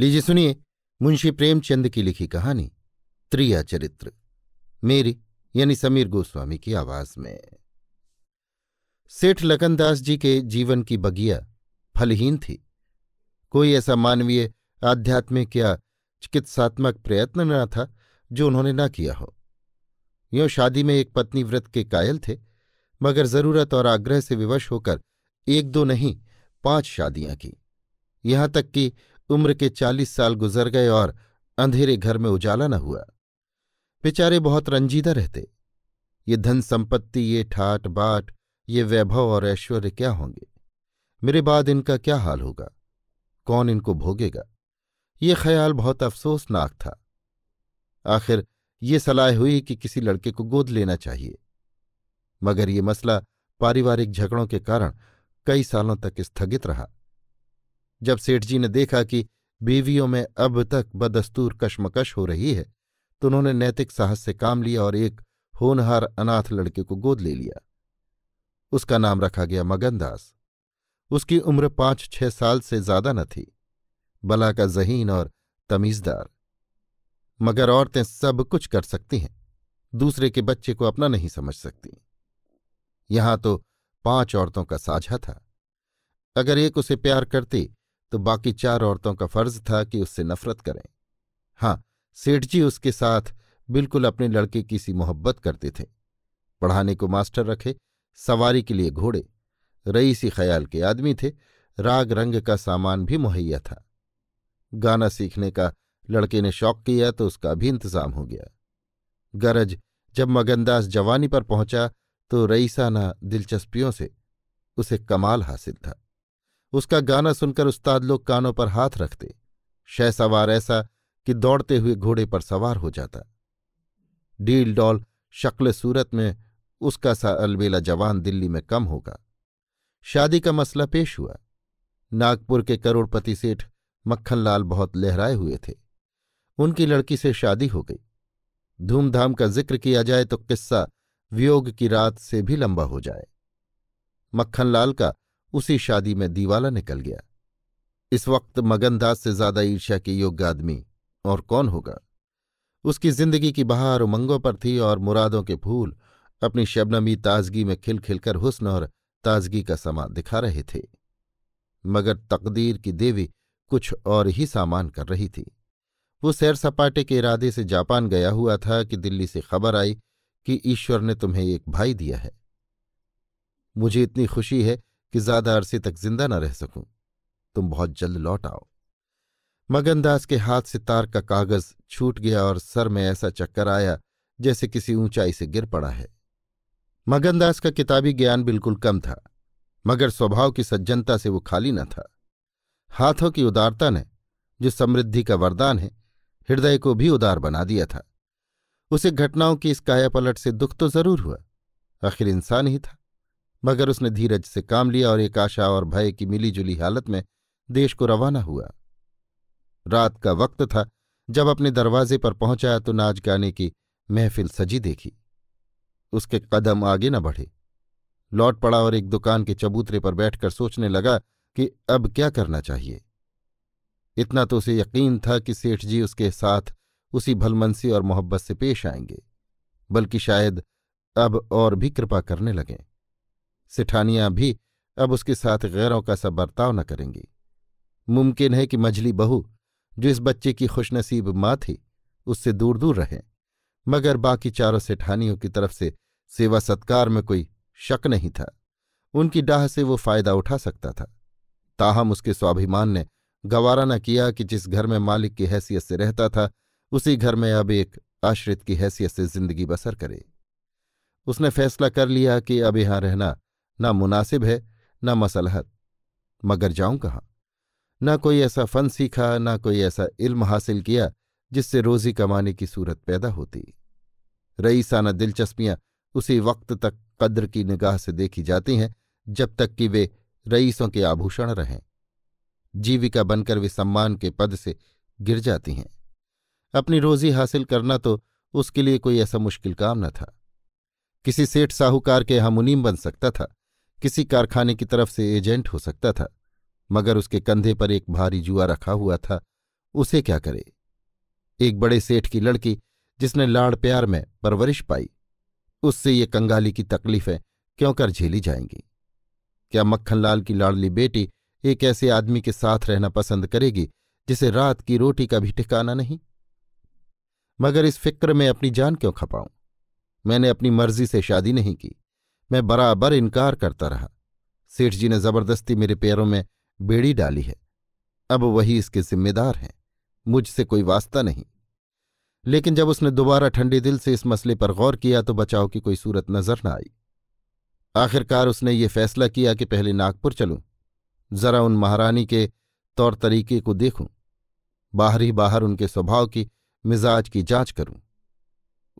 लीजिए, सुनिए, मुंशी प्रेमचंद की लिखी कहानी, त्रिया चरित्र, मेरी, यानी समीर गोस्वामी की आवाज़ में। सेठ लखनदास जी के जीवन की बगिया फलहीन थी। कोई ऐसा मानवीय, आध्यात्मिक या चिकित्सात्मक प्रयत्न न था, जो उन्होंने न किया हो। यों शादी में एक पत्नी व्रत के कायल थे, मगर ज़रूरत और आग्रह से विवश होकर एक दो नहीं, पाँच शादियाँ की। यहाँ तक कि उम्र के चालीस साल गुजर गए और अंधेरे घर में उजाला न हुआ। बेचारे बहुत रंजीदा रहते। ये धन संपत्ति, ये ठाट बाट, ये वैभव और ऐश्वर्य क्या होंगे? मेरे बाद इनका क्या हाल होगा? कौन इनको भोगेगा? ये ख्याल बहुत अफसोसनाक था। आखिर ये सलाह हुई कि किसी लड़के को गोद लेना चाहिए। मगर ये मसला पारिवारिक झगड़ों के कारण कई सालों तक स्थगित रहा। जब सेठ जी ने देखा कि बीवियों में अब तक बदस्तूर कशमकश हो रही है तो उन्होंने नैतिक साहस से काम लिया और एक होनहार अनाथ लड़के को गोद ले लिया। उसका नाम रखा गया मगनदास। उसकी उम्र पाँच छह साल से ज़्यादा न थी। बला का जहीन और तमीजदार। मगर औरतें सब कुछ कर सकती हैं, दूसरे के बच्चे को अपना नहीं समझ सकती। यहाँ तो पाँच औरतों का साझा था। अगर एक उसे प्यार करती तो बाकी चार औरतों का फ़र्ज़ था कि उससे नफरत करें। हाँ सेठ जी उसके साथ बिल्कुल अपने लड़के की सी मोहब्बत करते थे। पढ़ाने को मास्टर रखे, सवारी के लिए घोड़े, रईसी ख्याल के आदमी थे, राग रंग का सामान भी मुहैया था। गाना सीखने का लड़के ने शौक किया तो उसका भी इंतज़ाम हो गया। गरज जब मगनदास जवानी पर पहुँचा तो रईसाना दिलचस्पियों से उसे कमाल हासिल था। उसका गाना सुनकर उस्ताद लोग कानों पर हाथ रखते। शह सवार ऐसा कि दौड़ते हुए घोड़े पर सवार हो जाता। डील डॉल शक्ल सूरत में उसका सा अलबेला जवान दिल्ली में कम होगा। शादी का मसला पेश हुआ। नागपुर के करोड़पति सेठ मक्खनलाल बहुत लहराए हुए थे। उनकी लड़की से शादी हो गई। धूमधाम का ज़िक्र किया जाए तो किस्सा वियोग की रात से भी लंबा हो जाए। मक्खनलाल का उसी शादी में दीवाला निकल गया। इस वक्त मगनदास से ज़्यादा ईर्ष्या के योग्य आदमी और कौन होगा? उसकी ज़िंदगी की बहार उमंगों पर थी और मुरादों के फूल अपनी शबनमी ताजगी में खिल खिलकर हुस्न और ताजगी का समा दिखा रहे थे। मगर तकदीर की देवी कुछ और ही सामान कर रही थी। वो सैर सपाटे के इरादे से जापान गया हुआ था कि दिल्ली से खबर आई कि ईश्वर ने तुम्हें एक भाई दिया है। मुझे इतनी खुशी है कि ज़्यादा अरसे तक ज़िंदा न रह सकूँ। तुम बहुत जल्द लौट आओ। मगनदास के हाथ से तार का कागज़ छूट गया और सर में ऐसा चक्कर आया जैसे किसी ऊंचाई से गिर पड़ा है। मगनदास का किताबी ज्ञान बिल्कुल कम था, मगर स्वभाव की सज्जनता से वो खाली न था। हाथों की उदारता ने, जो समृद्धि का वरदान है, हृदय को भी उदार बना दिया था। उसे घटनाओं की इस कायापलट से दुख तो ज़रूर हुआ, आखिर इंसान ही था। मगर उसने धीरज से काम लिया और एक आशा और भय की मिलीजुली हालत में देश को रवाना हुआ। रात का वक्त था, जब अपने दरवाजे पर पहुँचा तो नाच गाने की महफिल सजी देखी। उसके कदम आगे न बढ़े। लौट पड़ा और एक दुकान के चबूतरे पर बैठकर सोचने लगा कि अब क्या करना चाहिए। इतना तो उसे यकीन था कि सेठ जी उसके साथ उसी भलमनसी और मोहब्बत से पेश आएँगे, बल्कि शायद अब और भी कृपा करने लगें। सिठानियाँ भी अब उसके साथ गैरों का सा बर्ताव न करेंगी। मुमकिन है कि मझली बहू, जो इस बच्चे की खुशनसीब माँ थी, उससे दूर दूर रहे। मगर बाकी चारों सेठानियों की तरफ़ से सेवा सत्कार में कोई शक नहीं था। उनकी डाह से वो फ़ायदा उठा सकता था। ताहम उसके स्वाभिमान ने गवारा न किया कि जिस घर में मालिक की हैसियत से रहता था, उसी घर में अब एक आश्रित की हैसियत से ज़िंदगी बसर करे। उसने फैसला कर लिया कि अब यहाँ रहना ना मुनासिब है, न मसलहत। मगर जाऊँ कहाँ? न कोई ऐसा फन सीखा, न कोई ऐसा इल्म हासिल किया, जिससे रोजी कमाने की सूरत पैदा होती। रईसाना दिलचस्पियाँ उसी वक्त तक कद्र की निगाह से देखी जाती हैं, जब तक कि वे रईसों के आभूषण रहें। जीविका बनकर वे सम्मान के पद से गिर जाती हैं। अपनी रोजी हासिल करना तो उसके लिए कोई ऐसा मुश्किल काम न था। किसी सेठ साहूकार के यहाँ मुनीम बन सकता था किसी कारखाने की तरफ़ से एजेंट हो सकता था, मगर उसके कंधे पर एक भारी जुआ रखा हुआ था, उसे क्या करे? एक बड़े सेठ की लड़की, जिसने लाड़ प्यार में परवरिश पाई, उससे ये कंगाली की तकलीफें क्यों कर झेली जाएँगी? क्या मक्खनलाल की लाडली बेटी एक ऐसे आदमी के साथ रहना पसंद करेगी, जिसे रात की रोटी का भी ठिकाना नहीं? मगर इस फ़िक्र में अपनी जान क्यों खपाऊं? मैंने अपनी मर्ज़ी से शादी नहीं की। मैं बराबर इनकार करता रहा। सेठ जी ने ज़बरदस्ती मेरे पैरों में बेड़ी डाली है। अब वही इसके जिम्मेदार हैं। मुझसे कोई वास्ता नहीं। लेकिन जब उसने दोबारा ठंडे दिल से इस मसले पर गौर किया तो बचाव की कोई सूरत नज़र न आई। आखिरकार उसने ये फैसला किया कि पहले नागपुर चलूँ। जरा उन महारानी के तौर तरीके को देखूँ। बाहर ही बाहर उनके स्वभाव की मिजाज की जाँच करूँ।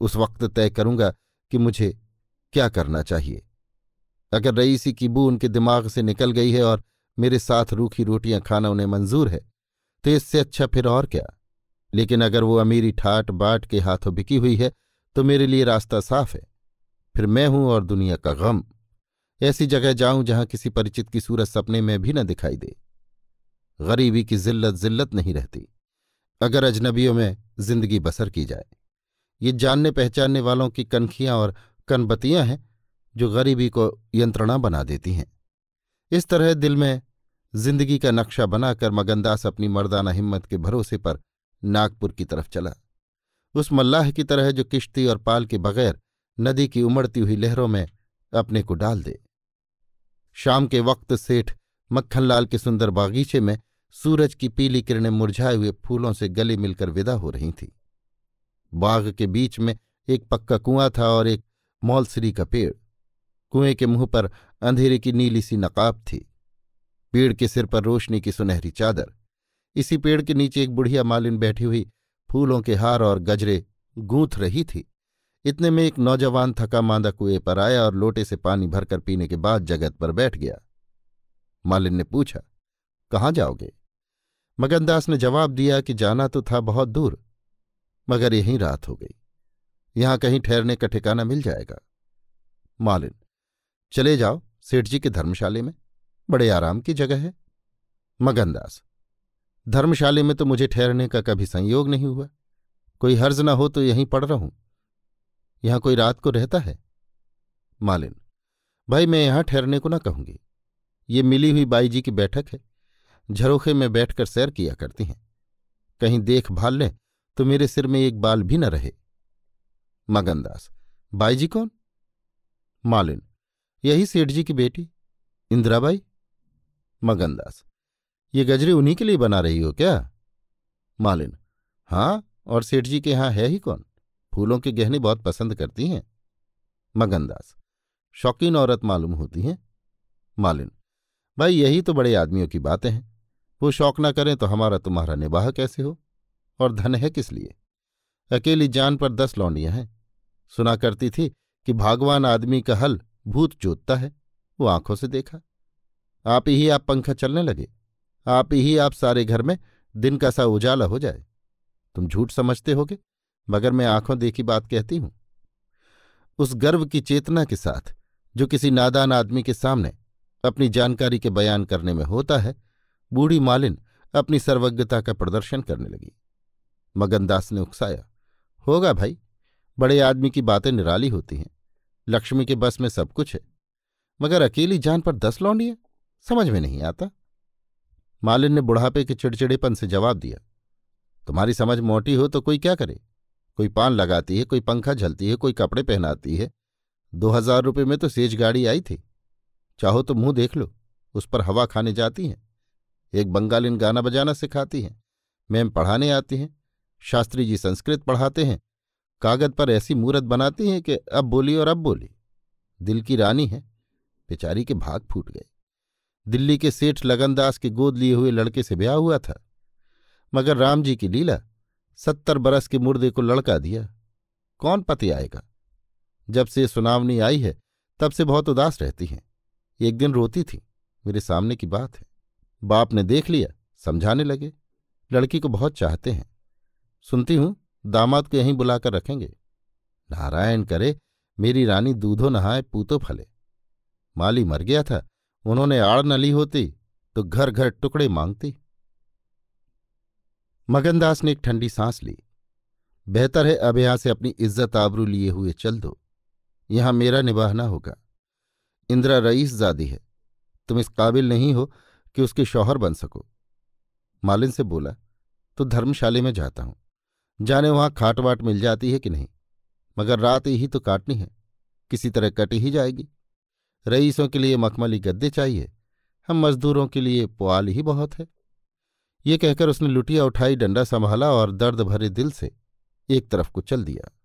उस वक्त तय करूँगा कि मुझे क्या करना चाहिए? अगर रईसी की बू उनके दिमाग से निकल गई है और मेरे साथ रूखी रोटियाँ खाना उन्हें मंजूर है तो इससे अच्छा फिर और क्या? लेकिन अगर वो अमीरी ठाट बाट के हाथों बिकी हुई है तो मेरे लिए रास्ता साफ़ है। फिर मैं हूँ और दुनिया का गम। ऐसी जगह जाऊँ जहाँ किसी परिचित की सूरत सपने में भी न दिखाई दे। गरीबी की जिल्लत जिल्लत नहीं रहती। अगर अजनबियों में ज़िंदगी बसर की जाए। ये जानने पहचानने वालों की कनखियाँ और कनबतियाँ हैं जो गरीबी को यंत्रणा बना देती हैं। इस तरह दिल में ज़िंदगी का नक्शा बनाकर मगनदास अपनी मर्दाना हिम्मत के भरोसे पर नागपुर की तरफ़ चला। उस मल्लाह की तरह जो किश्ती और पाल के बगैर नदी की उमड़ती हुई लहरों में अपने को डाल दे। शाम के वक्त सेठ मक्खनलाल के सुंदर बागीचे में सूरज की पीली किरणें मुरझाए हुए फूलों से गले मिलकर विदा हो रही थीं। बाग के बीच में एक पक्का कुआँ था और एक मौलसरी का पेड़। कुएँ के मुँह पर अंधेरे की नीली सी नकाब थी। पेड़ के सिर पर रोशनी की सुनहरी चादर। इसी पेड़ के नीचे एक बुढ़िया मालिन बैठी हुई फूलों के हार और गजरे गूंथ रही थी। इतने में एक नौजवान थका मांदा कुएँ पर आया और लोटे से पानी भरकर पीने के बाद जगत पर बैठ गया। मालिन ने पूछा, कहाँ जाओगे? मगनदास ने जवाब दिया कि जाना तो था बहुत दूर, मगर यहीं रात हो गई। यहाँ कहीं ठहरने का ठिकाना मिल जाएगा। मालिन, चले जाओ, सेठ जी के धर्मशाले में। बड़े आराम की जगह है। मगनदास, धर्मशाले में तो मुझे ठहरने का कभी संयोग नहीं हुआ। कोई हर्ज न हो तो यहीं पड़ रहूँ यहाँ कोई रात को रहता है? मालिन, भाई मैं यहाँ ठहरने को ना कहूँगी। ये मिली हुई बाई जी की बैठक है। झरोखे में बैठकर सैर किया करती हैं। कहीं देख भाल लें तो मेरे सिर में एक बाल भी न रहे। मगनदास। बाई जी कौन? मालिन। यही सेठ जी की बेटी। इंदिराबाई मगनदास। ये गजरे उन्हीं के लिए बना रही हो क्या? मालिन। हाँ और सेठ जी के यहाँ है ही कौन? फूलों के गहने बहुत पसंद करती हैं। मगनदास। शौकीन औरत मालूम होती हैं। मालिन। भाई, यही तो बड़े आदमियों की बातें हैं। वो शौक ना करें तो हमारा तुम्हारा निबाह कैसे हो? और धन है किस लिए? अकेली जान पर दस लौंडियाँ हैं। सुना करती थी कि भागवान आदमी का हल भूत जोतता है। वो आँखों से देखा। आप ही आप पंखा चलने लगे। आप ही आप सारे घर में दिन का सा उजाला हो जाए। तुम झूठ समझते होगे, मगर मैं आँखों देखी बात कहती हूँ। उस गर्व की चेतना के साथ, जो किसी नादान आदमी के सामने अपनी जानकारी के बयान करने में होता है, बूढ़ी मालिन अपनी सर्वज्ञता का प्रदर्शन करने लगी। मगनदास ने उकसाया, होगा भाई बड़े आदमी की बातें निराली होती हैं। लक्ष्मी के बस में सब कुछ है, मगर अकेली जान पर दस लौंडियाँ समझ में नहीं आता। मालिन ने बुढ़ापे के चिड़चिड़ेपन से जवाब दिया, तुम्हारी समझ मोटी हो तो कोई क्या करे? कोई पान लगाती है, कोई पंखा झलती है, कोई कपड़े पहनाती है। दो हज़ार रुपये में तो सेज गाड़ी आई थी। चाहो तो मुँह देख लो, उस पर हवा खाने जाती हैं, एक बंगालिन गाना बजाना सिखाती हैं, मैम पढ़ाने आती हैं, शास्त्री जी संस्कृत पढ़ाते हैं कागज़ पर ऐसी मूर्त बनाती हैं कि अब बोली और अब बोली। दिल की रानी है। बेचारी के भाग फूट गए। दिल्ली के सेठ लगनदास के गोद लिए हुए लड़के से ब्याह हुआ था। मगर राम जी की लीला सत्तर बरस के मुर्दे को लड़का दिया। कौन पति आएगा? जब से सुनावनी आई है, तब से बहुत उदास रहती हैं। एक दिन रोती थी। मेरे सामने की बात है। बाप ने देख लिया, समझाने लगे। लड़की को बहुत चाहते हैं। सुनती हूँ दामाद को यहीं बुलाकर रखेंगे। नारायण करे, मेरी रानी दूधो नहाए, पूतो फले। माली मर गया था, उन्होंने आड़ न ली होती तो घर घर टुकड़े मांगती। मगनदास ने एक ठंडी सांस ली। बेहतर है अब यहाँ से अपनी इज़्ज़त आबरू लिए हुए चल दो। यहाँ मेरा निभाना होगा। इंदिरा रईस जादी है। तुम इस काबिल नहीं हो कि उसके शौहर बन सको। मालिन से बोला तो धर्मशाले में जाता हूँ। जाने वहाँ खाट वाट मिल जाती है कि नहीं? मगर रात ही तो काटनी है। किसी तरह कटी ही जाएगी। रईसों के लिए मखमली गद्दे चाहिए। हम मजदूरों के लिए पुआल ही बहुत है। ये कहकर उसने लुटिया उठाई, डंडा संभाला और दर्द भरे दिल से एक तरफ़ को चल दिया।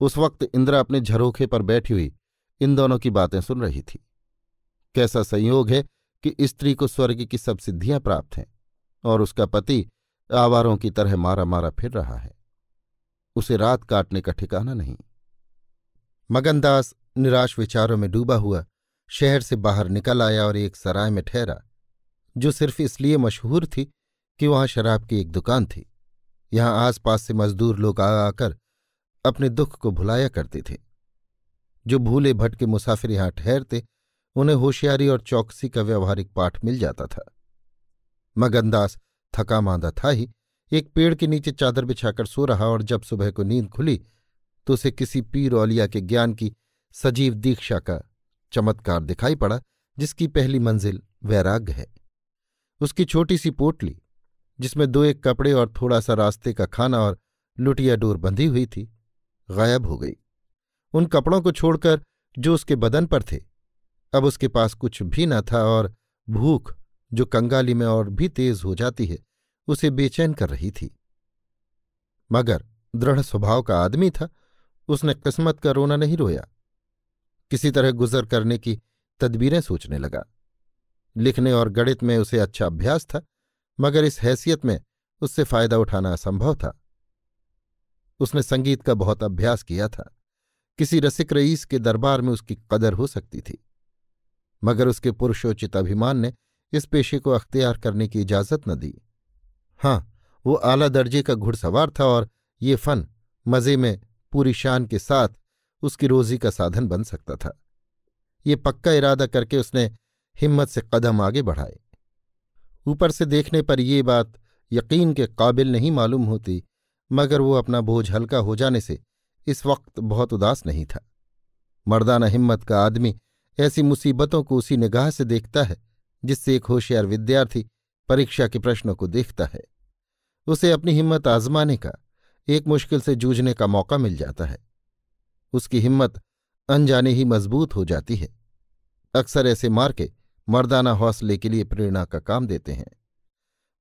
उस वक्त इंदिरा अपने झरोखे पर बैठी हुई इन दोनों की बातें सुन रही थी। कैसा संयोग है कि स्त्री को स्वर्ग की सब सिद्धियाँ प्राप्त हैं और उसका पति आवारों की तरह मारा मारा फिर रहा है। उसे रात काटने का ठिकाना नहीं। मगनदास निराश विचारों में डूबा हुआ, शहर से बाहर निकल आया और एक सराय में ठहरा, जो सिर्फ़ इसलिए मशहूर थी कि वहाँ शराब की एक दुकान थी। यहाँ आसपास से मजदूर लोग आ, आकर अपने दुख को भुलाया करते थे। जो भूले भटके मुसाफिर यहाँ ठहरते, उन्हें होशियारी और चौकसी का व्यवहारिक पाठ मिल जाता था। मगनदास थका मांदा था ही। एक पेड़ के नीचे चादर बिछाकर सो रहा और जब सुबह को नींद खुली तो उसे किसी पीर औलिया के ज्ञान की सजीव दीक्षा का चमत्कार दिखाई पड़ा, जिसकी पहली मंजिल वैराग्य है। उसकी छोटी सी पोटली जिसमें दो एक कपड़े और थोड़ा सा रास्ते का खाना और लुटिया डोर बंधी हुई थी, गायब हो गई। उन कपड़ों को छोड़कर जो उसके बदन पर थे, अब उसके पास कुछ भी न था और भूख जो कंगाली में और भी तेज हो जाती है, उसे बेचैन कर रही थी। मगर दृढ़ स्वभाव का आदमी था, उसने किस्मत का रोना नहीं रोया। किसी तरह गुजर करने की तदबीरें सोचने लगा। लिखने और गणित में उसे अच्छा अभ्यास था, मगर इस हैसियत में उससे फ़ायदा उठाना असंभव था। उसने संगीत का बहुत अभ्यास किया था। किसी रसिक रईस के दरबार में उसकी कदर हो सकती थी। मगर उसके पुरुषोचित अभिमान ने इस पेशे को अख्तियार करने की इजाज़त न दी। हाँ वो आला दर्जे का घुड़सवार था और ये फन मज़े में पूरी शान के साथ उसकी रोजी का साधन बन सकता था। ये पक्का इरादा करके उसने हिम्मत से कदम आगे बढ़ाए। ऊपर से देखने पर ये बात यकीन के काबिल नहीं मालूम होती, मगर वो अपना बोझ हल्का हो जाने से इस वक्त बहुत उदास नहीं था। मर्दाना हिम्मत का आदमी ऐसी मुसीबतों को उसी निगाह से देखता है जिससे एक होशियार विद्यार्थी परीक्षा के प्रश्नों को देखता है। उसे अपनी हिम्मत आजमाने का, एक मुश्किल से जूझने का मौका मिल जाता है। उसकी हिम्मत अनजाने ही मज़बूत हो जाती है। अक्सर ऐसे मार के मर्दाना हौसले के लिए प्रेरणा का काम देते हैं।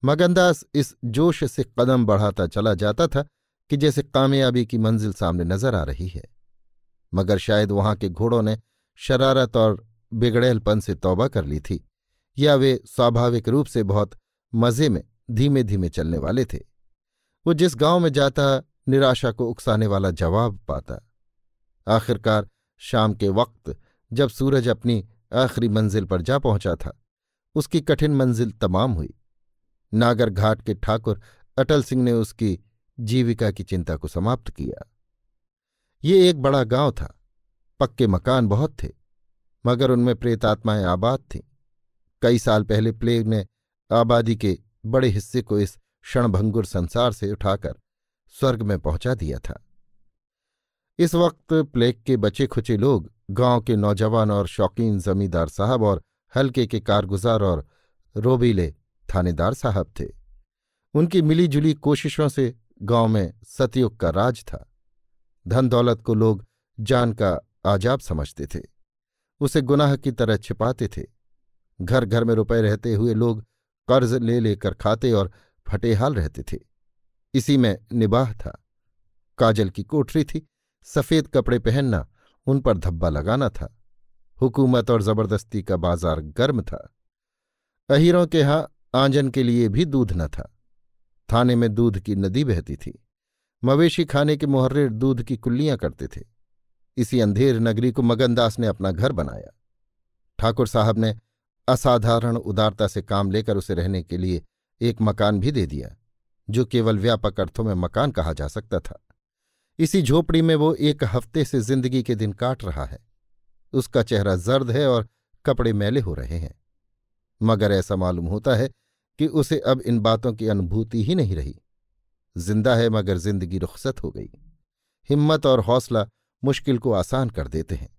मगनदास इस जोश से कदम बढ़ाता चला जाता था कि जैसे कामयाबी की मंजिल सामने नज़र आ रही है। मगर शायद वहाँ के घोड़ों ने शरारत और बिगड़ेलपन से तौबा कर ली थी। या वे स्वाभाविक रूप से बहुत मज़े में धीमे धीमे चलने वाले थे। वो जिस गाँव में जाता, निराशा को उकसाने वाला जवाब पाता। आखिरकार शाम के वक्त, जब सूरज अपनी आखिरी मंजिल पर जा पहुँचा था, उसकी कठिन मंजिल तमाम हुई। नागर घाट के ठाकुर अटल सिंह ने उसकी जीविका की चिंता को समाप्त किया। ये एक बड़ा गाँव था, पक्के मकान बहुत थे, मगर उनमें प्रेतात्माएँ आबाद थीं। कई साल पहले प्लेग ने आबादी के बड़े हिस्से को इस क्षणभंगुर संसार से उठाकर स्वर्ग में पहुँचा दिया था। इस वक्त प्लेग के बचे खुचे लोग, गाँव के नौजवान और शौकीन जमींदार साहब और हल्के के कारगुजार और रोबीले थानेदार साहब थे। उनकी मिलीजुली कोशिशों से गाँव में सतयुग का राज था। धन दौलत को लोग जान का आजाब समझते थे। उसे गुनाह की तरह छिपाते थे। घर घर में रुपए रहते हुए लोग कर्ज ले लेकर खाते और फटेहाल रहते थे। इसी में निबाह था। काजल की कोठरी थी। सफ़ेद कपड़े पहनना, उन पर धब्बा लगाना था। हुकूमत और ज़बरदस्ती का बाज़ार गर्म था। अहीरों के यहाँ आंजन के लिए भी दूध न था। थाने में दूध की नदी बहती थी। मवेशी खाने के मुहर्रे दूध की कुल्लियाँ करते थे। इसी अंधेर नगरी को मगनदास ने अपना घर बनाया। ठाकुर साहब ने असाधारण उदारता से काम लेकर उसे रहने के लिए एक मकान भी दे दिया, जो केवल व्यापक अर्थों में मकान कहा जा सकता था। इसी झोपड़ी में वो एक हफ़्ते से ज़िंदगी के दिन काट रहा है। उसका चेहरा जर्द है और कपड़े मैले हो रहे हैं। मगर ऐसा मालूम होता है कि उसे अब इन बातों की अनुभूति ही नहीं रही। ज़िंदा है मगर ज़िंदगी रुखसत हो गई। हिम्मत और हौसला मुश्किल को आसान कर देते हैं।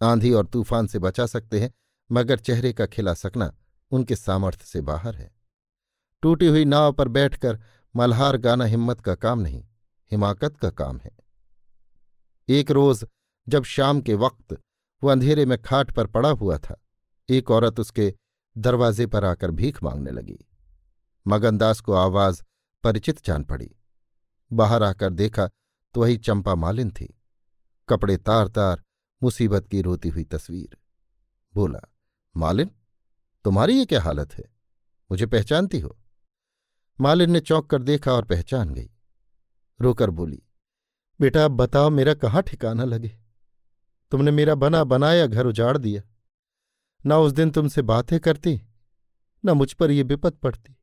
आंधी और तूफ़ान से बचा सकते हैं मगर चेहरे का खिला सकना उनके सामर्थ्य से बाहर है। टूटी हुई नाव पर बैठकर मल्हार गाना हिम्मत का काम नहीं, हिमाकत का काम है। एक रोज जब शाम के वक्त वो अंधेरे में खाट पर पड़ा हुआ था, एक औरत उसके दरवाजे पर आकर भीख मांगने लगी। मगनदास को आवाज़ परिचित जान पड़ी। बाहर आकर देखा तो वही चंपा मालिन थी। कपड़े तार तार मुसीबत की रोती हुई तस्वीर। बोला मालिन, तुम्हारी ये क्या हालत है? मुझे पहचानती हो। मालिन ने चौंक कर देखा और पहचान गई। रोकर बोली, बेटा अब बताओ मेरा कहाँ ठिकाना लगे? तुमने मेरा बना बनाया, घर उजाड़ दिया। न उस दिन तुमसे बातें करती, न मुझ पर यह विपत पड़ती।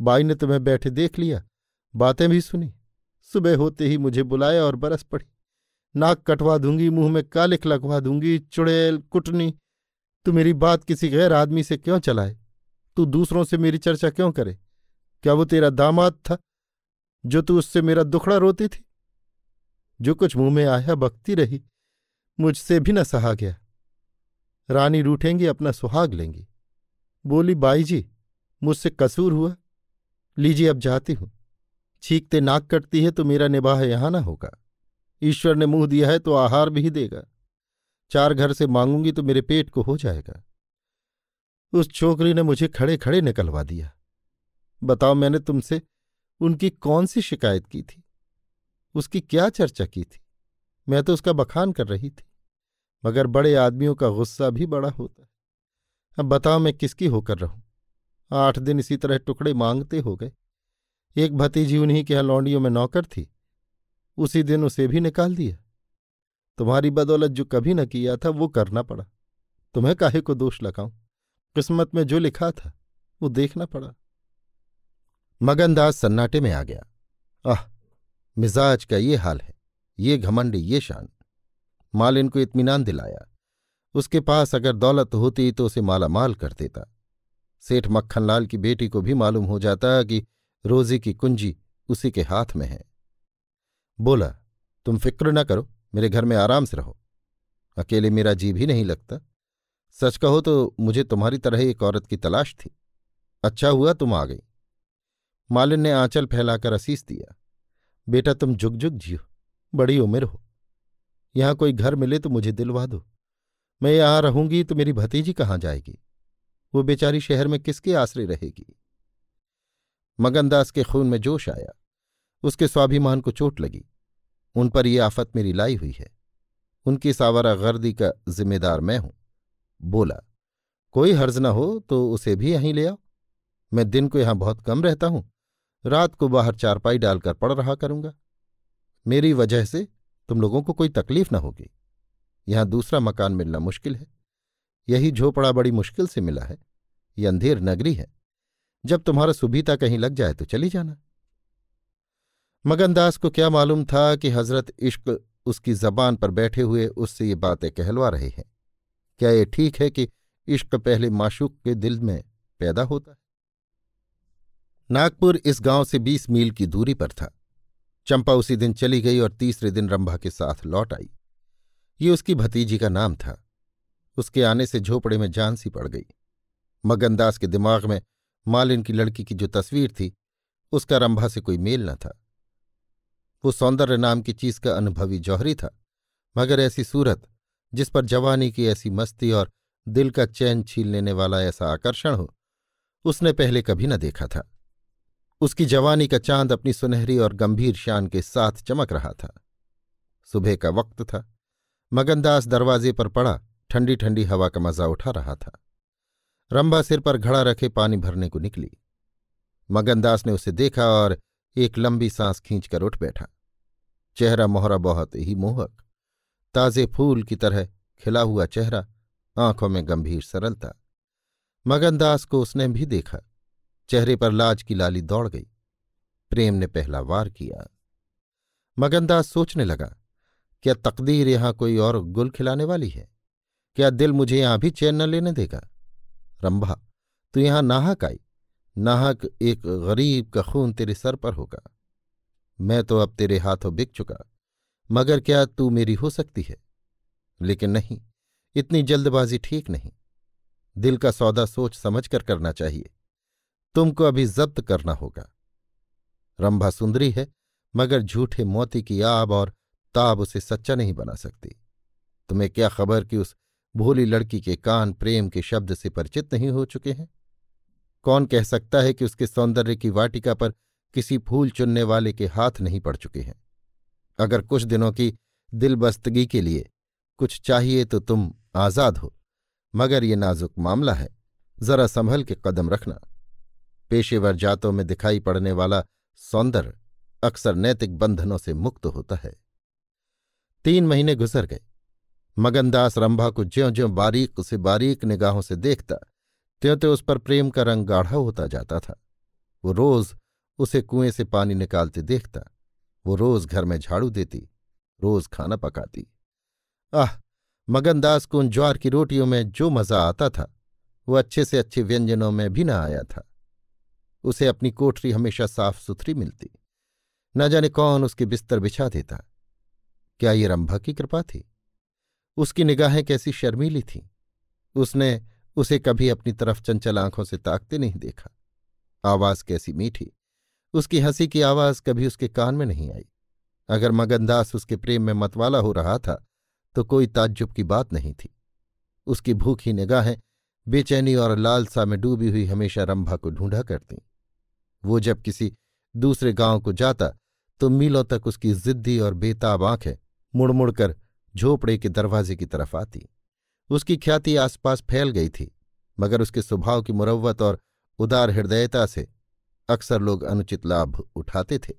बाई ने तुम्हें बैठे देख लिया, बातें भी सुनी। सुबह होते ही मुझे बुलाया और बरस पड़ी। नाक कटवा दूँगी, मुँह में कालिक लगवा दूँगी, चुड़ैल, कुटनी तू मेरी बात किसी गैर आदमी से क्यों चलाए? तू दूसरों से मेरी चर्चा क्यों करे? क्या वो तेरा दामाद था, जो तू उससे मेरा दुखड़ा रोती थी? जो कुछ मुँह में आया बकती रही, मुझसे भी न सहा गया। रानी रूठेंगी, अपना सुहाग लेंगी। बोली बाई जी मुझसे कसूर हुआ। लीजिए, अब जाती हूँ। छींकते नाक कटती है तो मेरा निबाह यहाँ ना होगा। ईश्वर ने मुँह दिया है तो आहार भी देगा। चार घर से मांगूँगी तो मेरे पेट को हो जाएगा। उस छोकरी ने मुझे खड़े खड़े निकलवा दिया। बताओ मैंने तुमसे उनकी कौन सी शिकायत की थी? उसकी क्या चर्चा की थी? मैं तो उसका बखान कर रही थी, मगर बड़े आदमियों का गुस्सा भी बड़ा होता है। अब बताओ मैं किसकी होकर रहूँ? आठ दिन इसी तरह टुकड़े मांगते हो गए। एक भतीजी उन्हीं के यहाँ लौंडियों में नौकर थी, उसी दिन उसे भी निकाल दिया। तुम्हारी बदौलत जो कभी न किया था, वो करना पड़ा। तुम्हें काहे को दोष लगाऊँ? किस्मत में जो लिखा था, वो देखना पड़ा। मगनदास सन्नाटे में आ गया। आह, मिजाज का ये हाल है, ये घमंड, ये शान। मालिन को इत्मीनान दिलाया। उसके पास अगर दौलत होती तो उसे माला माल कर देता। सेठ मक्खनलाल की बेटी को भी मालूम हो जाता कि रोजी की कुंजी उसी के हाथ में है। बोला, तुम फ़िक्र न करो। मेरे घर में आराम से रहो। अकेले मेरा जी भी नहीं लगता। सच कहो तो मुझे तुम्हारी तरह एक औरत की तलाश थी। अच्छा हुआ तुम आ गई। मालिन ने आंचल फैलाकर असीस दिया। बेटा तुम जुग जुग जियो, बड़ी उम्र हो। यहाँ कोई घर मिले तो मुझे दिलवा दो। मैं यहाँ रहूँगी तो मेरी भतीजी कहाँ जाएगी? वो बेचारी शहर में किसके आश्रय रहेगी? मगनदास के खून में जोश आया। उसके स्वाभिमान को चोट लगी। उन पर यह आफत मेरी लाई हुई है। उनकी सावरा गर्दी का जिम्मेदार मैं हूँ। बोला, कोई हर्ज न हो तो उसे भी यहीं ले आओ। मैं दिन को यहाँ बहुत कम रहता हूँ। रात को बाहर चारपाई डालकर पड़ रहा करूँगा। मेरी वजह से तुम लोगों को कोई तकलीफ़ न होगी। यहाँ दूसरा मकान मिलना मुश्किल है। यही झोपड़ा बड़ी मुश्किल से मिला है। ये अंधेर नगरी है। जब तुम्हारा सुबीता कहीं लग जाए तो चली जाना। मगनदास को क्या मालूम था कि हज़रत इश्क उसकी जबान पर बैठे हुए उससे ये बातें कहलवा रहे हैं। क्या ये ठीक है कि इश्क पहले माशूक के दिल में पैदा होता है? नागपुर इस गाँव से बीस मील की दूरी पर था। चंपा उसी दिन चली गई और तीसरे दिन रंभा के साथ लौट आई। ये उसकी भतीजी का नाम था। उसके आने से झोपड़े में जान सी पड़ गई। मगनदास के दिमाग में मालिन की लड़की की जो तस्वीर थी, उसका रंभा से कोई मेल न था। वो सौंदर्य नाम की चीज़ का अनुभवी जौहरी था। मगर ऐसी सूरत, जिस पर जवानी की ऐसी मस्ती और दिल का चैन छीन लेने वाला ऐसा आकर्षण हो, उसने पहले कभी न देखा था। उसकी जवानी का चाँद अपनी सुनहरी और गंभीर शान के साथ चमक रहा था। सुबह का वक्त था। मगनदास दरवाजे पर पड़ा ठंडी ठंडी हवा का मज़ा उठा रहा था। रंभा सिर पर घड़ा रखे पानी भरने को निकली। मगनदास ने उसे देखा और एक लंबी सांस खींचकर उठ बैठा। चेहरा मोहरा बहुत ही मोहक। ताजे फूल की तरह खिला हुआ चेहरा आँखों में गंभीर सरलता। मगनदास को उसने भी देखा। चेहरे पर लाज की लाली दौड़ गई। प्रेम ने पहला वार किया। मगनदास सोचने लगा, क्या तकदीर यहाँ कोई और गुल खिलाने वाली है? क्या दिल मुझे यहाँ भी चैन न लेने देगा? रंभा, तू यहाँ नाहक आई। नाहक एक गरीब का खून तेरे सर पर होगा। मैं तो अब तेरे हाथों बिक चुका, मगर क्या तू मेरी हो सकती है? लेकिन नहीं, इतनी जल्दबाजी ठीक नहीं। दिल का सौदा सोच समझ कर करना चाहिए। तुमको अभी जब्त करना होगा। रंभा सुंदरी है, मगर झूठे मोती की आब और ताब उसे सच्चा नहीं बना सकती। तुम्हें क्या खबर कि उस भोली लड़की के कान प्रेम के शब्द से परिचित नहीं हो चुके हैं? कौन कह सकता है कि उसके सौंदर्य की वाटिका पर किसी फूल चुनने वाले के हाथ नहीं पड़ चुके हैं। अगर कुछ दिनों की दिलबस्तगी के लिए कुछ चाहिए तो तुम आज़ाद हो, मगर ये नाजुक मामला है। जरा संभल के कदम रखना। पेशेवर जातों में दिखाई पड़ने वाला सौंदर्य अक्सर नैतिक बंधनों से मुक्त होता है। तीन महीने गुजर गए। मगनदास रंभा को ज्यो ज्यो बारीक से बारीक निगाहों से देखता त्यों त्यों उस पर प्रेम का रंग गाढ़ा होता जाता था। वो रोज उसे कुएँ से पानी निकालते देखता, वो रोज घर में झाड़ू देती, रोज खाना पकाती। आह, मगनदास को उन ज्वार की रोटियों में जो मज़ा आता था, वो अच्छे से अच्छे व्यंजनों में भी न आया था। उसे अपनी कोठरी हमेशा साफ़ सुथरी मिलती, न जाने कौन उसके बिस्तर बिछा देता। क्या ये रंभा की कृपा थी? उसकी निगाहें कैसी शर्मीली थीं। उसने उसे कभी अपनी तरफ़ चंचल आँखों से ताकते नहीं देखा। आवाज़ कैसी मीठी उसकी हँसी की आवाज़ कभी उसके कान में नहीं आई। अगर मगनदास उसके प्रेम में मतवाला हो रहा था तो कोई ताज्जुब की बात नहीं थी। उसकी भूखी निगाहें बेचैनी और लालसा में डूबी हुई हमेशा रंभा को ढूंढा करती। वो जब किसी दूसरे गाँव को जाता तो मीलों तक उसकी जिद्दी और बेताब आँखें मुड़ मुड़कर झोपड़े के दरवाजे की तरफ़ आती। उसकी ख्याति आसपास फैल गई थी, मगर उसके स्वभाव की मुरवत और उदार हृदयता से अक्सर लोग अनुचित लाभ उठाते थे।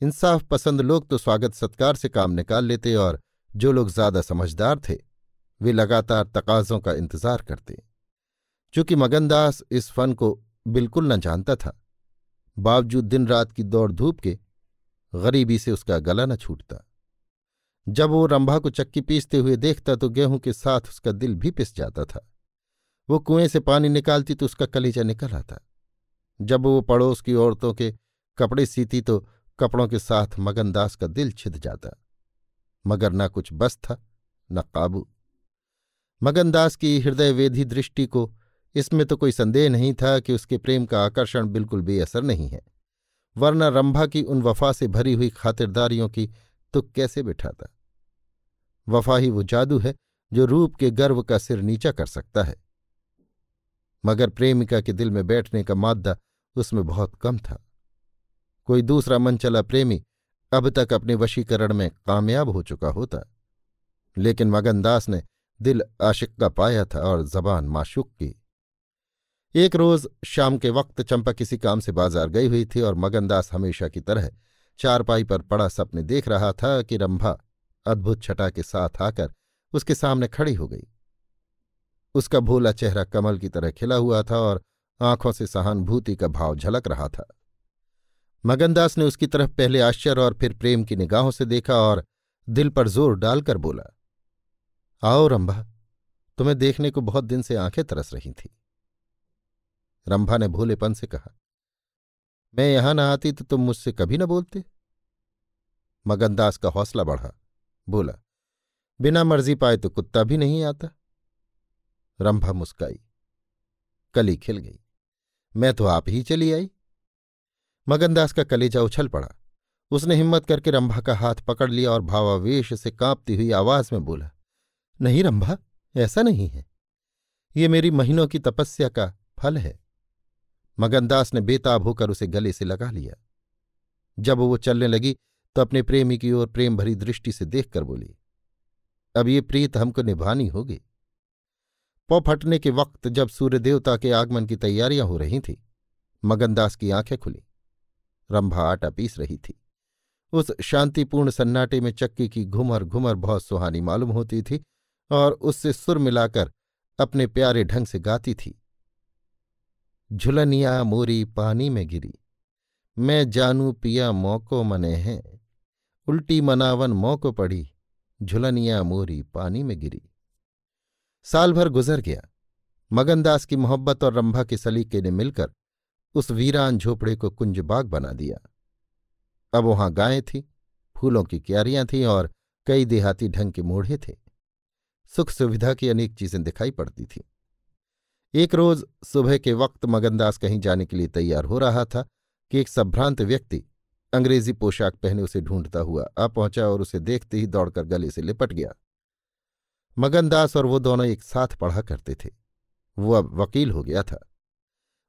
इंसाफ पसंद लोग तो स्वागत सत्कार से काम निकाल लेते और जो लोग ज़्यादा समझदार थे, वे लगातार तकाजों का इंतज़ार करते। चूँकि मगनदास इस फन को बिल्कुल न जानता था, बावजूद दिन रात की दौड़ धूप के, गरीबी से उसका गला न छूटता। जब वो रंभा को चक्की पीसते हुए देखता तो गेहूँ के साथ उसका दिल भी पिस जाता था। वो कुएँ से पानी निकालती तो उसका कलेजा निकल आता। जब वो पड़ोस की औरतों के कपड़े सीती तो कपड़ों के साथ मगनदास का दिल छिद जाता। मगर न कुछ बस था, न काबू। मगनदास की हृदय हृदयवेधी दृष्टि को इसमें तो कोई संदेह नहीं था कि उसके प्रेम का आकर्षण बिल्कुल बेअसर नहीं है। वरना रंभा की उन वफा से भरी हुई खातिरदारियों की तो कैसे बिठाता वफा ही वो जादू है जो रूप के गर्व का सिर नीचा कर सकता है। मगर प्रेमिका के दिल में बैठने का मादा उसमें बहुत कम था। कोई दूसरा मन चला प्रेमी अब तक अपने वशीकरण में कामयाब हो चुका होता। लेकिन मगनदास ने दिल आशिक का पाया था और जबान माशुक की। एक रोज शाम के वक्त चंपा किसी काम से बाज़ार गई हुई थी और मगनदास हमेशा की तरह चारपाई पर पड़ा सपने देख रहा था कि रंभा अद्भुत छटा के साथ आकर उसके सामने खड़ी हो गई। उसका भोला चेहरा कमल की तरह खिला हुआ था और आँखों से सहानुभूति का भाव झलक रहा था। मगनदास ने उसकी तरफ़ पहले आश्चर्य और फिर प्रेम की निगाहों से देखा और दिल पर ज़ोर डालकर बोला, आओ रंभा, तुम्हें देखने को बहुत दिन से आँखें तरस रही थी। रंभा ने भोलेपन से कहा, मैं यहाँ न आती तो तुम मुझसे कभी न बोलते? मगनदास का हौसला बढ़ा, बोला, बिना मर्ज़ी पाए तो कुत्ता भी नहीं आता। रंभा मुस्काई, कली खिल गई। मैं तो आप ही चली आई। मगनदास का कलेजा उछल पड़ा। उसने हिम्मत करके रंभा का हाथ पकड़ लिया और भावावेश से कांपती हुई आवाज़ में बोला, नहीं रंभा, ऐसा नहीं है। ये मेरी महीनों की तपस्या का फल है। मगनदास ने बेताब होकर उसे गले से लगा लिया। जब वो चलने लगी तो अपने प्रेमी की ओर प्रेम भरी दृष्टि से देखकर बोली, अब ये प्रीत हमको निभानी होगी। पौ फटने के वक्त जब सूर्य देवता के आगमन की तैयारियाँ हो रही थी मगनदास की आँखें खुली। रंभा आटा पीस रही थी। उस शांतिपूर्ण सन्नाटे में चक्की की घुमर घुमर बहुत सुहानी मालूम होती थी और उससे सुर मिलाकर अपने प्यारे ढंग से गाती थी। झुलनिया मोरी पानी में गिरी। मैं जानू पिया मौको मने हैं। उल्टी मनावन मौको पड़ी। झुलनिया मोरी पानी में गिरी। साल भर गुजर गया। मगनदास की मोहब्बत और रंभा के सलीके ने मिलकर उस वीरान झोपड़े को कुंजबाग बना दिया। अब वहाँ गायें थीं, फूलों की क्यारियाँ थीं और कई देहाती ढंग के मोढ़े थे। सुख सुविधा की अनेक चीज़ें दिखाई पड़ती थीं। एक रोज सुबह के वक्त मगनदास कहीं जाने के लिए तैयार हो रहा था कि एक संभ्रांत व्यक्ति अंग्रेज़ी पोशाक पहने उसे ढूंढता हुआ आ पहुँचा और उसे देखते ही दौड़कर गले से लिपट गया। मगनदास और वो दोनों एक साथ पढ़ा करते थे। वो अब वकील हो गया था।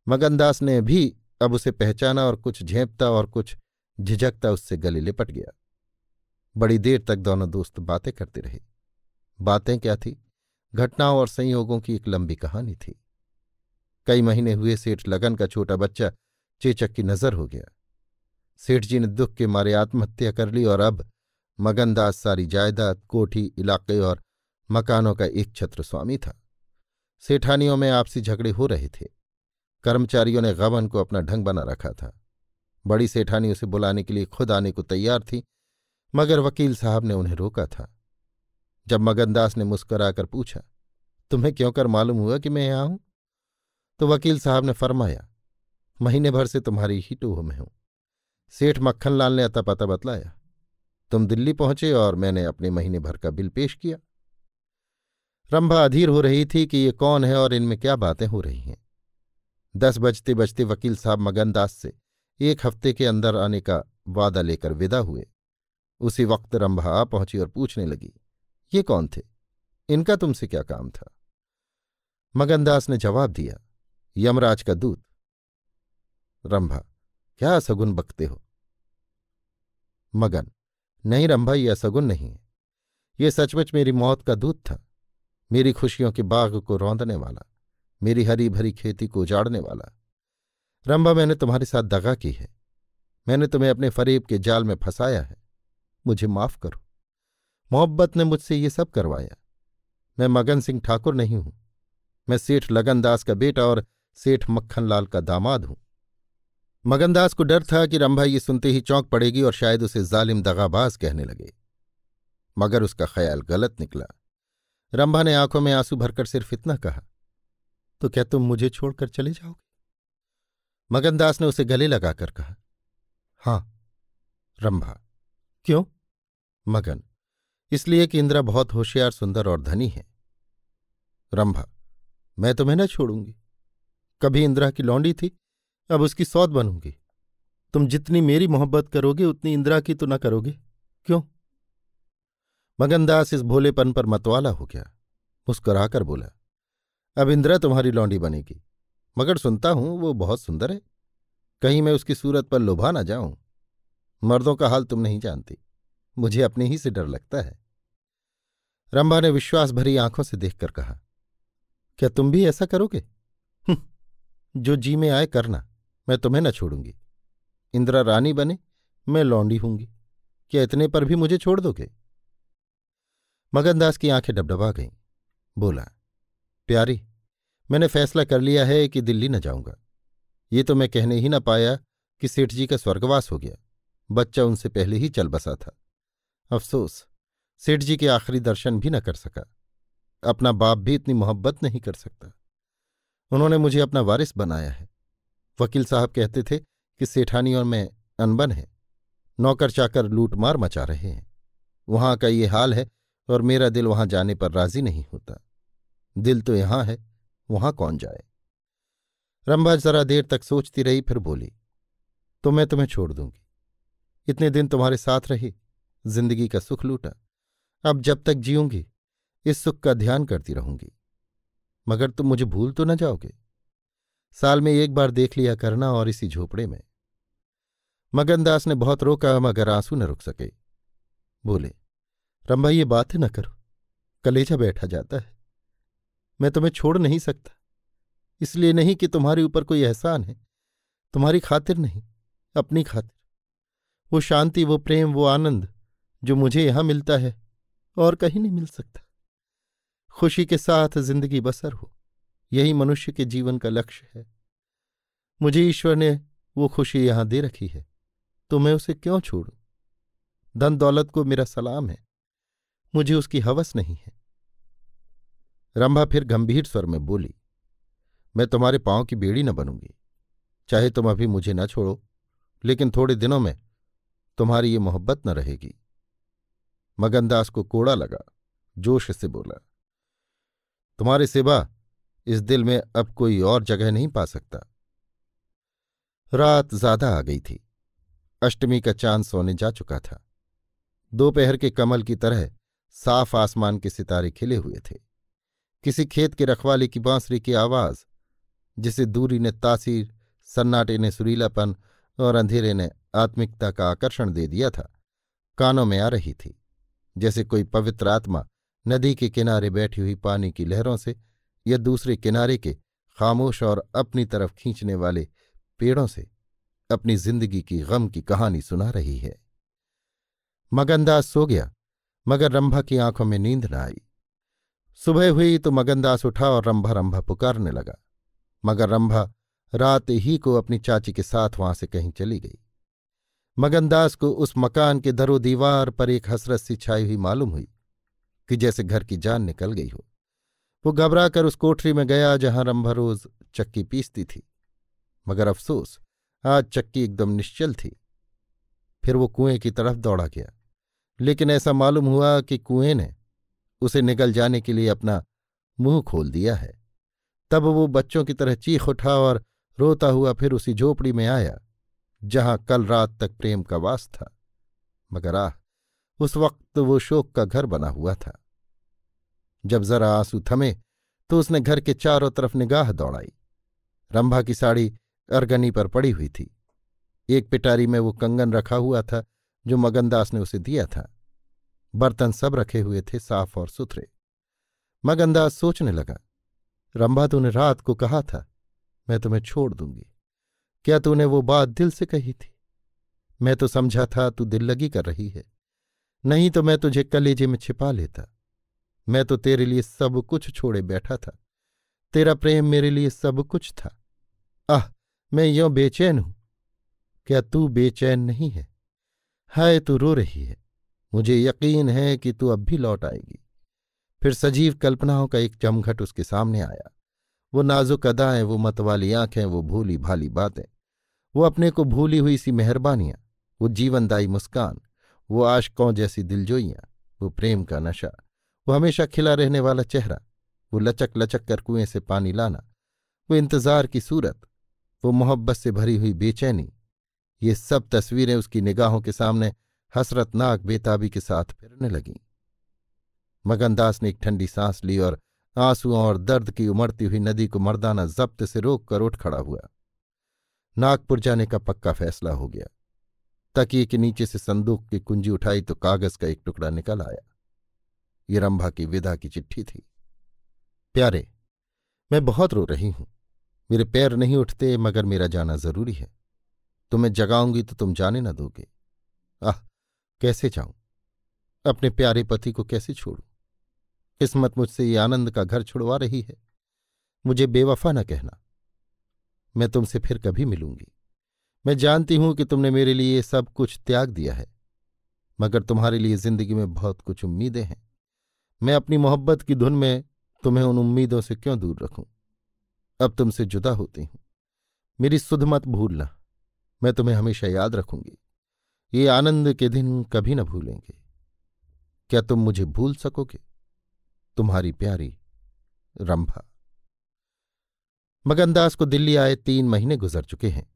मगनदास ने भी अब उसे पहचाना और कुछ झेपता और कुछ झिझकता उससे गले लिपट गया। बड़ी देर तक दोनों दोस्त बातें करते रहे। बातें क्या थी? घटनाओं और संयोगों की एक लंबी कहानी थी। कई महीने हुए सेठ लगन का छोटा बच्चा चेचक की नज़र हो गया। सेठ जी ने दुख के मारे आत्महत्या कर ली और अब मगनदास सारी जायदाद, कोठी, इलाके और मकानों का एक छत्र स्वामी था। सेठानियों में आपसी झगड़े हो रहे थे। कर्मचारियों ने गबन को अपना ढंग बना रखा था। बड़ी सेठानी उसे बुलाने के लिए खुद आने को तैयार थी, मगर वकील साहब ने उन्हें रोका था। जब मगनदास ने मुस्कराकर पूछा, तुम्हें क्यों कर मालूम हुआ कि मैं यहाँ हूँ? तो वकील साहब ने फरमाया, महीने भर से तुम्हारी ही टूह में हूँ। सेठ मक्खनलाल ने अता पता बतलाया, तुम दिल्ली पहुँचे और मैंने अपने महीने भर का बिल पेश किया। रंभा अधीर हो रही थी कि ये कौन है और इनमें क्या बातें हो रही हैं। दस बजते बजते वकील साहब मगनदास से एक हफ़्ते के अंदर आने का वादा लेकर विदा हुए। उसी वक्त रंभा आ पहुँची और पूछने लगी, ये कौन थे? इनका तुमसे क्या काम था? मगनदास ने जवाब दिया, यमराज का दूत। रंभा, क्या सगुन बकते हो? मगन, नहीं रंभा, ये असगुन नहीं है। ये सचमुच मेरी मौत का दूत था। मेरी खुशियों के बाग को रौंदने वाला, मेरी हरी भरी खेती को उजाड़ने वाला। रंभा मैंने तुम्हारे साथ दगा की है। मैंने तुम्हें अपने फरेब के जाल में फंसाया है। मुझे माफ़ करो। मोहब्बत ने मुझसे ये सब करवाया। मैं मगन सिंह ठाकुर नहीं हूँ। मैं सेठ लगनदास का बेटा और सेठ मक्खनलाल का दामाद हूँ। मगनदास को डर था कि रंभा ये सुनते ही चौंक पड़ेगी और शायद उसे जालिम दगाबाज कहने लगे। मगर उसका ख्याल गलत निकला। रंभा ने आँखों में आँसू भरकर सिर्फ़ इतना कहा तो क्या तुम मुझे छोड़कर चले जाओगे? मगनदास ने उसे गले लगाकर कहा, हाँ, रंभा। क्यों? मगन, इसलिए कि इंदिरा बहुत होशियार, सुंदर और धनी है। रंभा, मैं तुम्हें न छोड़ूँगी। कभी इंदिरा की लौंडी थी, अब उसकी सौत बनूँगी। तुम जितनी मेरी मोहब्बत करोगे, उतनी इंदिरा की तो न करोगे। क्यों? मगनदास इस भोलेपन पर मतवाला हो गया। मुस्कुराकर बोला, अब इंदिरा, तुम्हारी लौंडी बनेगी। मगर सुनता हूँ, वो बहुत सुंदर है। कहीं मैं उसकी सूरत पर लुभा ना जाऊँ। मर्दों का हाल तुम नहीं जानती। मुझे अपने ही से डर लगता है। रंभा ने विश्वास भरी आँखों से देखकर कहा, क्या तुम भी ऐसा करोगे? जो जी में आए करना, मैं तुम्हें न छोड़ूँगी। इंदिरा रानी बने, मैं लौंडी हूँगी। क्या इतने पर भी मुझे छोड़ दोगे? मगनदास की आँखें डबडबा गईं। बोला, प्यारी, मैंने फैसला कर लिया है कि दिल्ली न जाऊँगा। ये तो मैं कहने ही न पाया कि सेठ जी का स्वर्गवास हो गया। बच्चा उनसे पहले ही चल बसा था। अफसोस सेठ जी के आखिरी दर्शन भी न कर सका। अपना बाप भी इतनी मोहब्बत नहीं कर सकता। उन्होंने मुझे अपना वारिस बनाया है। वकील साहब कहते थे कि सेठानी और मैं अनबन है। नौकर चाकर लूटमार मचा रहे हैं। वहाँ का ये हाल है और मेरा दिल वहाँ जाने पर राज़ी नहीं होता। दिल तो यहाँ है, वहाँ कौन जाए? रंभा जरा देर तक सोचती रही, फिर बोली तो मैं तुम्हें छोड़ दूँगी। इतने दिन तुम्हारे साथ रही, ज़िंदगी का सुख लूटा। अब जब तक जीऊँगी, इस सुख का ध्यान करती रहूँगी। मगर तुम मुझे भूल तो न जाओगे। साल में एक बार देख लिया करना और इसी झोपड़े में। मगनदास ने बहुत रोका, मगर आँसू न रुक सके। बोले रंभा ये बातें न करो। कलेजा बैठा जाता है। मैं तुम्हें छोड़ नहीं सकता। इसलिए नहीं कि तुम्हारे ऊपर कोई एहसान है। तुम्हारी खातिर नहीं, अपनी खातिर। वो शांति, वो प्रेम, वो आनंद, जो मुझे यहाँ मिलता है, और कहीं नहीं मिल सकता। खुशी के साथ ज़िंदगी बसर हो। यही मनुष्य के जीवन का लक्ष्य है। मुझे ईश्वर ने वो खुशी यहाँ दे रखी है। तो मैं उसे क्यों छोड़ू? धन दौलत को मेरा सलाम है। मुझे उसकी हवस नहीं है। रंभा फिर गंभीर स्वर में बोली, मैं तुम्हारे पाँव की बेड़ी न बनूँगी। चाहे तुम अभी मुझे न छोड़ो, लेकिन थोड़े दिनों में तुम्हारी ये मोहब्बत न रहेगी मगनदास को कोड़ा लगा, जोश से बोला, तुम्हारे सिवा इस दिल में अब कोई और जगह नहीं पा सकता। रात ज़्यादा आ गई थी। अष्टमी का चाँद सोने जा चुका था। दोपहर के कमल की तरह साफ़ आसमान के सितारे खिले हुए थे। किसी खेत के रखवाले की बांसुरी की आवाज़, जिसे दूरी ने तासीर, सन्नाटे ने सुरीलापन और अंधेरे ने आत्मिकता का आकर्षण दे दिया था, कानों में आ रही थी, जैसे कोई पवित्र आत्मा नदी के किनारे बैठी हुई पानी की लहरों से या दूसरे किनारे के खामोश और अपनी तरफ़ खींचने वाले पेड़ों से अपनी ज़िंदगी की गम की कहानी सुना रही है। मगनदास सो गया। मगर रंभा की आँखों में नींद न आई। सुबह हुई तो मगनदास उठा और रंभा रंभा पुकारने लगा। मगर रंभा रात ही को अपनी चाची के साथ वहाँ से कहीं चली गई। मगनदास को उस मकान के दरो दीवार पर एक हसरत सी छाई हुई मालूम हुई कि जैसे घर की जान निकल गई हो। वो घबराकर उस कोठरी में गया जहाँ रंभा रोज चक्की पीसती थी। मगर अफसोस, आज चक्की एकदम निश्चल थी। फिर वो कुएँ की तरफ़ दौड़ा गया। लेकिन ऐसा मालूम हुआ कि कुएँ ने उसे निकल जाने के लिए अपना मुँह खोल दिया है। तब वो बच्चों की तरह चीख उठा और रोता हुआ फिर उसी झोपड़ी में आया, जहाँ कल रात तक प्रेम का वास था। मगर आह, उस वक्त वो शोक का घर बना हुआ था। जब जरा आँसू थमे तो उसने घर के चारों तरफ़ निगाह दौड़ाई। रंभा की साड़ी अरगनी पर पड़ी हुई थी। एक पिटारी में वो कंगन रखा हुआ था जो मगनदास ने उसे दिया था। बर्तन सब रखे हुए थे साफ़ और सुथरे। मगनदास सोचने लगा, रंभा तूने रात को कहा था, मैं तुम्हें छोड़ दूँगी। क्या तूने वो बात दिल से कही थी? मैं तो समझा था तू दिल लगी कर रही है। नहीं तो मैं तुझे कलेजे में छिपा लेता। मैं तो तेरे लिए सब कुछ छोड़े बैठा था। तेरा प्रेम मेरे लिए सब कुछ था। आह, मैं यों बेचैन हूँ। क्या तू बेचैन नहीं है? हाय, तू रो रही है। मुझे यकीन है कि तू अब भी लौट आएगी। फिर सजीव कल्पनाओं का एक चमघट उसके सामने आया। वो नाजुक अदाएँ, वो मतवाली आँखें, वो भूली भाली बातें। वो अपने को भूली हुई सी मेहरबानियाँ, वो जीवनदायी मुस्कान, वो आशकों जैसी दिलजोइयाँ, वो प्रेम का नशा, वो हमेशा खिला रहने वाला चेहरा, वो लचक लचक कर कुएँ से पानी लाना, वो इंतज़ार की सूरत, वो मोहब्बत से भरी हुई बेचैनी ये सब तस्वीरें उसकी निगाहों के सामने हसरतनाक बेताबी के साथ फिरने लगीं। मगनदास ने एक ठंडी सांस ली और आंसुओं और दर्द की उमड़ती हुई नदी को मर्दाना जब्त से रोक कर उठ खड़ा हुआ। नागपुर जाने का पक्का फैसला हो गया। तकिए के नीचे से संदूक की कुंजी उठाई तो कागज़ का एक टुकड़ा निकल आया। ये रंभा की विदा की चिट्ठी थी। प्यारे, मैं बहुत रो रही हूँ। मेरे पैर नहीं उठते, मगर मेरा जाना ज़रूरी है। तुम्हें जगाऊँगी तो तुम जाने न दोगे। आह, कैसे जाऊँ? अपने प्यारे पति को कैसे छोड़ू? किस्मत मुझसे ये आनंद का घर छुड़वा रही है। मुझे बेवफा न कहना। मैं तुमसे फिर कभी मिलूँगी। मैं जानती हूँ कि तुमने मेरे लिए सब कुछ त्याग दिया है, मगर तुम्हारे लिए ज़िंदगी में बहुत कुछ उम्मीदें हैं। मैं अपनी मोहब्बत की धुन में तुम्हें उन उम्मीदों से क्यों दूर रखूँ? अब तुमसे जुदा होती हूँ। मेरी सुध मत भूलना। मैं तुम्हें हमेशा याद रखूँगी। ये आनंद के दिन कभी न भूलेंगे। क्या तुम मुझे भूल सकोगे? तुम्हारी प्यारी रंभा। मगनदास को दिल्ली आए तीन महीने गुजर चुके हैं।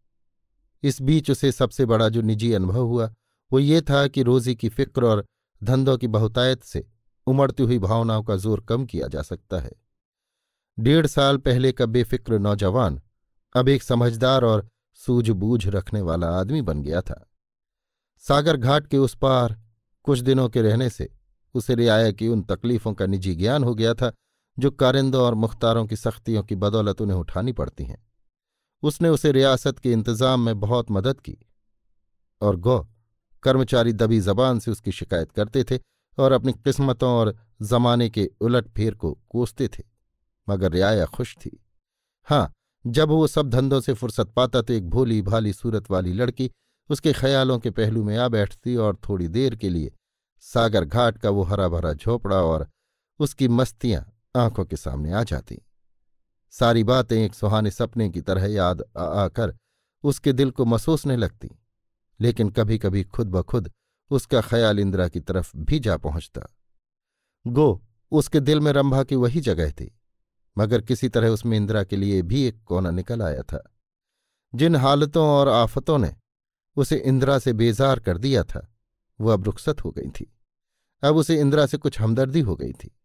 इस बीच उसे सबसे बड़ा जो निजी अनुभव हुआ, वो ये था कि रोजी की फ़िक्र और धंधों की बहुतायत से उमड़ती हुई भावनाओं का ज़ोर कम किया जा सकता है। डेढ़ साल पहले का बेफिक्र नौजवान, अब एक समझदार और सूझबूझ रखने वाला आदमी बन गया था। सागर घाट के उस पार, कुछ दिनों के रहने से, उसे रियाया की उन तकलीफों का निजी ज्ञान हो गया था, जो कारिंदों और मुख्तारों की सख्तियों की बदौलत उन्हें उठानी पड़ती हैं। उसने उसे रियासत के इंतज़ाम में बहुत मदद की। और गौ, कर्मचारी दबी जबान से उसकी शिकायत करते थे और अपनी किस्मतों और जमाने के उलट फेर को कोसते थे, मगर रियाया खुश थी। हाँ जब वो सब धंधों से फुर्सत पाता तो एक भोली भाली सूरत वाली लड़की उसके ख्यालों के पहलू में आ बैठती और थोड़ी देर के लिए सागर घाट का वो हरा भरा झोपड़ा और उसकी मस्तियाँ आँखों के सामने आ जाती। सारी बातें एक सुहाने सपने की तरह याद आकर उसके दिल को महसूसने लगती, लेकिन कभी कभी खुद ब खुद उसका ख्याल इंदिरा की तरफ़ भी जा पहुँचता। गो, उसके दिल में रंभा की वही जगह थी। मगर किसी तरह उसमें इंदिरा के लिए भी एक कोना निकल आया था। जिन हालतों और आफतों ने उसे इंदिरा से बेजार कर दिया था, वो अब रुखसत हो गई थी। अब उसे इंदिरा से कुछ हमदर्दी हो गई थी।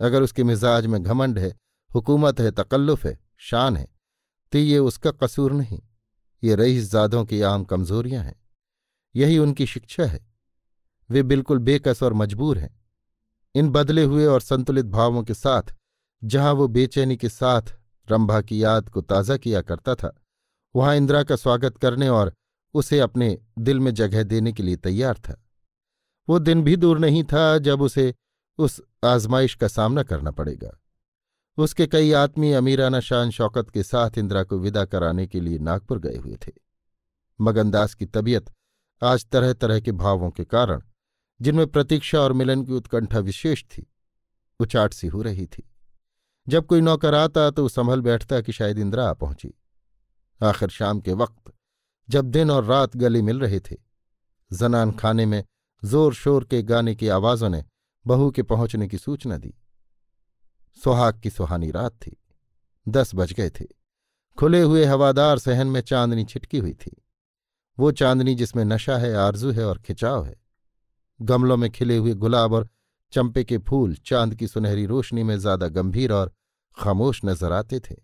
अगर उसके मिजाज में घमंड है, हुकूमत है, तकल्लुफ है, शान है तो ये उसका कसूर नहीं। ये रईस रईसजादों की आम कमजोरियाँ हैं। यही उनकी शिक्षा है। वे बिल्कुल बेकस और मजबूर हैं। इन बदले हुए और संतुलित भावों के साथ जहाँ वो बेचैनी के साथ रंभा की याद को ताज़ा किया करता था, वहाँ इंदिरा का स्वागत करने और उसे अपने दिल में जगह देने के लिए तैयार था। वो दिन भी दूर नहीं था जब उसे उस आजमाइश का सामना करना पड़ेगा। उसके कई आदमी अमीराना शान शौकत के साथ इंदिरा को विदा कराने के लिए नागपुर गए हुए थे। मगनदास की तबीयत आज तरह तरह के भावों के कारण, जिनमें प्रतीक्षा और मिलन की उत्कंठा विशेष थी, उचाट सी हो रही थी। जब कोई नौकर आता तो संभल बैठता कि शायद इंदिरा आ पहुँची। आखिर शाम के वक्त जब दिन और रात गले मिल रहे थे, जनान खाने में ज़ोर शोर के गाने की आवाजों ने बहू के पहुँचने की सूचना दी। सुहाग की सुहानी रात थी, दस बज गए थे। खुले हुए हवादार सहन में चांदनी छिटकी हुई थी। वो चांदनी जिसमें नशा है, आरज़ू है और खिंचाव है। गमलों में खिले हुए गुलाब और चंपे के फूल चाँद की सुनहरी रोशनी में ज़्यादा गंभीर और खामोश नज़र आते थे।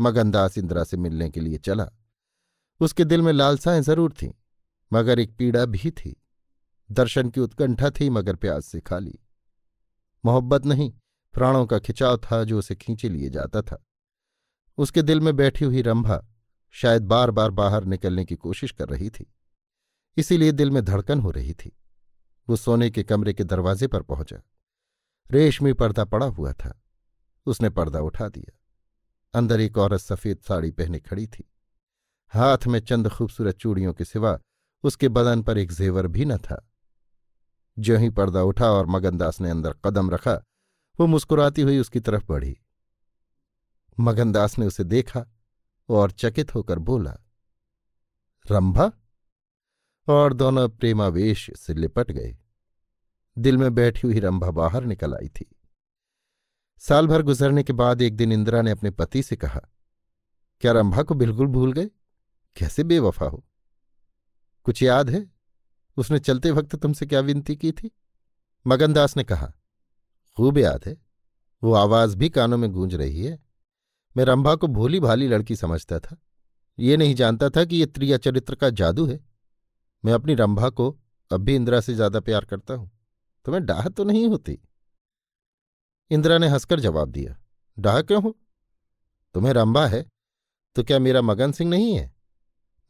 मगनदास इंदिरा से मिलने के लिए चला। उसके दिल में लालसाएँ ज़रूर थीं, मगर एक पीड़ा भी थी। दर्शन की उत्कंठा थी, मगर प्याज से खाली। मोहब्बत नहीं, प्राणों का खिंचाव था जो उसे खींचे लिए जाता था। उसके दिल में बैठी हुई रंभा शायद बार बार बाहर निकलने की कोशिश कर रही थी। इसीलिए दिल में धड़कन हो रही थी। वो सोने के कमरे के दरवाजे पर पहुँचा। रेशमी पर्दा पड़ा हुआ था। उसने पर्दा उठा दिया। अंदर एक औरत सफ़ेद साड़ी पहने खड़ी थी। हाथ में चंद खूबसूरत चूड़ियों के सिवा उसके बदन पर एक जेवर भी न था। जो ही पर्दा उठा और मगनदास ने अंदर कदम रखा, वो मुस्कुराती हुई उसकी तरफ़ बढ़ी। मगनदास ने उसे देखा और चकित होकर बोला, रंभा और दोनों प्रेमावेश से लिपट गए। दिल में बैठी हुई रंभा बाहर निकल आई थी। साल भर गुजरने के बाद एक दिन इंदिरा ने अपने पति से कहा, क्या रंभा को बिल्कुल भूल गए? कैसे बेवफा हो? कुछ याद है? उसने चलते वक्त तुमसे क्या विनती की थी? मगनदास ने कहा, खूब याद है। वो आवाज़ भी कानों में गूंज रही है। मैं रंभा को भोली भाली लड़की समझता था। ये नहीं जानता था कि ये त्रिया चरित्र का जादू है। मैं अपनी रंभा को अब भी इंदिरा से ज़्यादा प्यार करता हूँ तुम्हें डाह तो नहीं होती। इंदिरा ने हंसकर जवाब दिया, डाह क्यों हो? तुम्हें रंभा है तो क्या मेरा मगन सिंह नहीं है?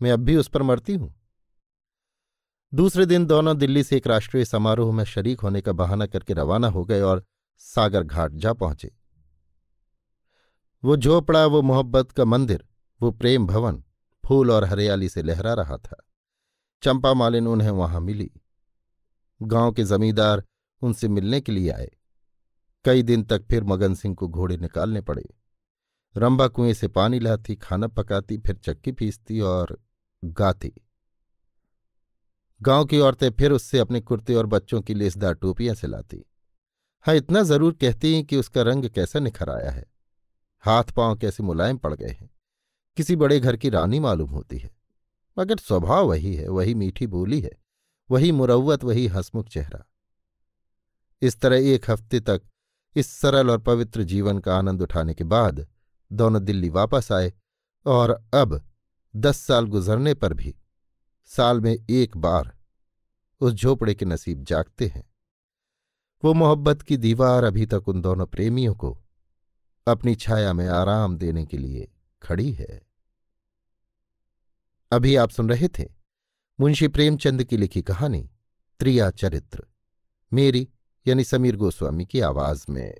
मैं अब भी उस पर मरती हूँ। दूसरे दिन दोनों दिल्ली से एक राष्ट्रीय समारोह में शरीक होने का बहाना करके रवाना हो गए और सागर घाट जा पहुँचे। वो झोपड़ा, वो मोहब्बत का मंदिर, वो प्रेम भवन, फूल और हरियाली से लहरा रहा था। चंपा मालिन उन्हें वहाँ मिली। गाँव के जमींदार उनसे मिलने के लिए आए। कई दिन तक फिर मगन सिंह को घोड़े निकालने पड़े। रंबा कुएँ से पानी लाती, खाना पकाती, फिर चक्की पीसती और गाती। गाँव की औरतें फिर उससे अपने कुर्ते और बच्चों की लेसदार टोपियाँ से लाती। हाँ इतना ज़रूर कहती कि उसका रंग कैसा निखर आया है। हाथ पाँव कैसे मुलायम पड़ गए हैं। किसी बड़े घर की रानी मालूम होती है। मगर स्वभाव वही है, वही मीठी बोली है, वही मुरवत वही हंसमुख चेहरा। इस तरह एक हफ़्ते तक इस सरल और पवित्र जीवन का आनंद उठाने के बाद दोनों दिल्ली वापस आए और अब दस साल गुजरने पर भी साल में एक बार उस झोपड़े के नसीब जागते हैं। वो मोहब्बत की दीवार अभी तक उन दोनों प्रेमियों को अपनी छाया में आराम देने के लिए खड़ी है। अभी आप सुन रहे थे मुंशी प्रेमचंद की लिखी कहानी, त्रिया चरित्र। मेरी, यानी समीर गोस्वामी की आवाज़ में।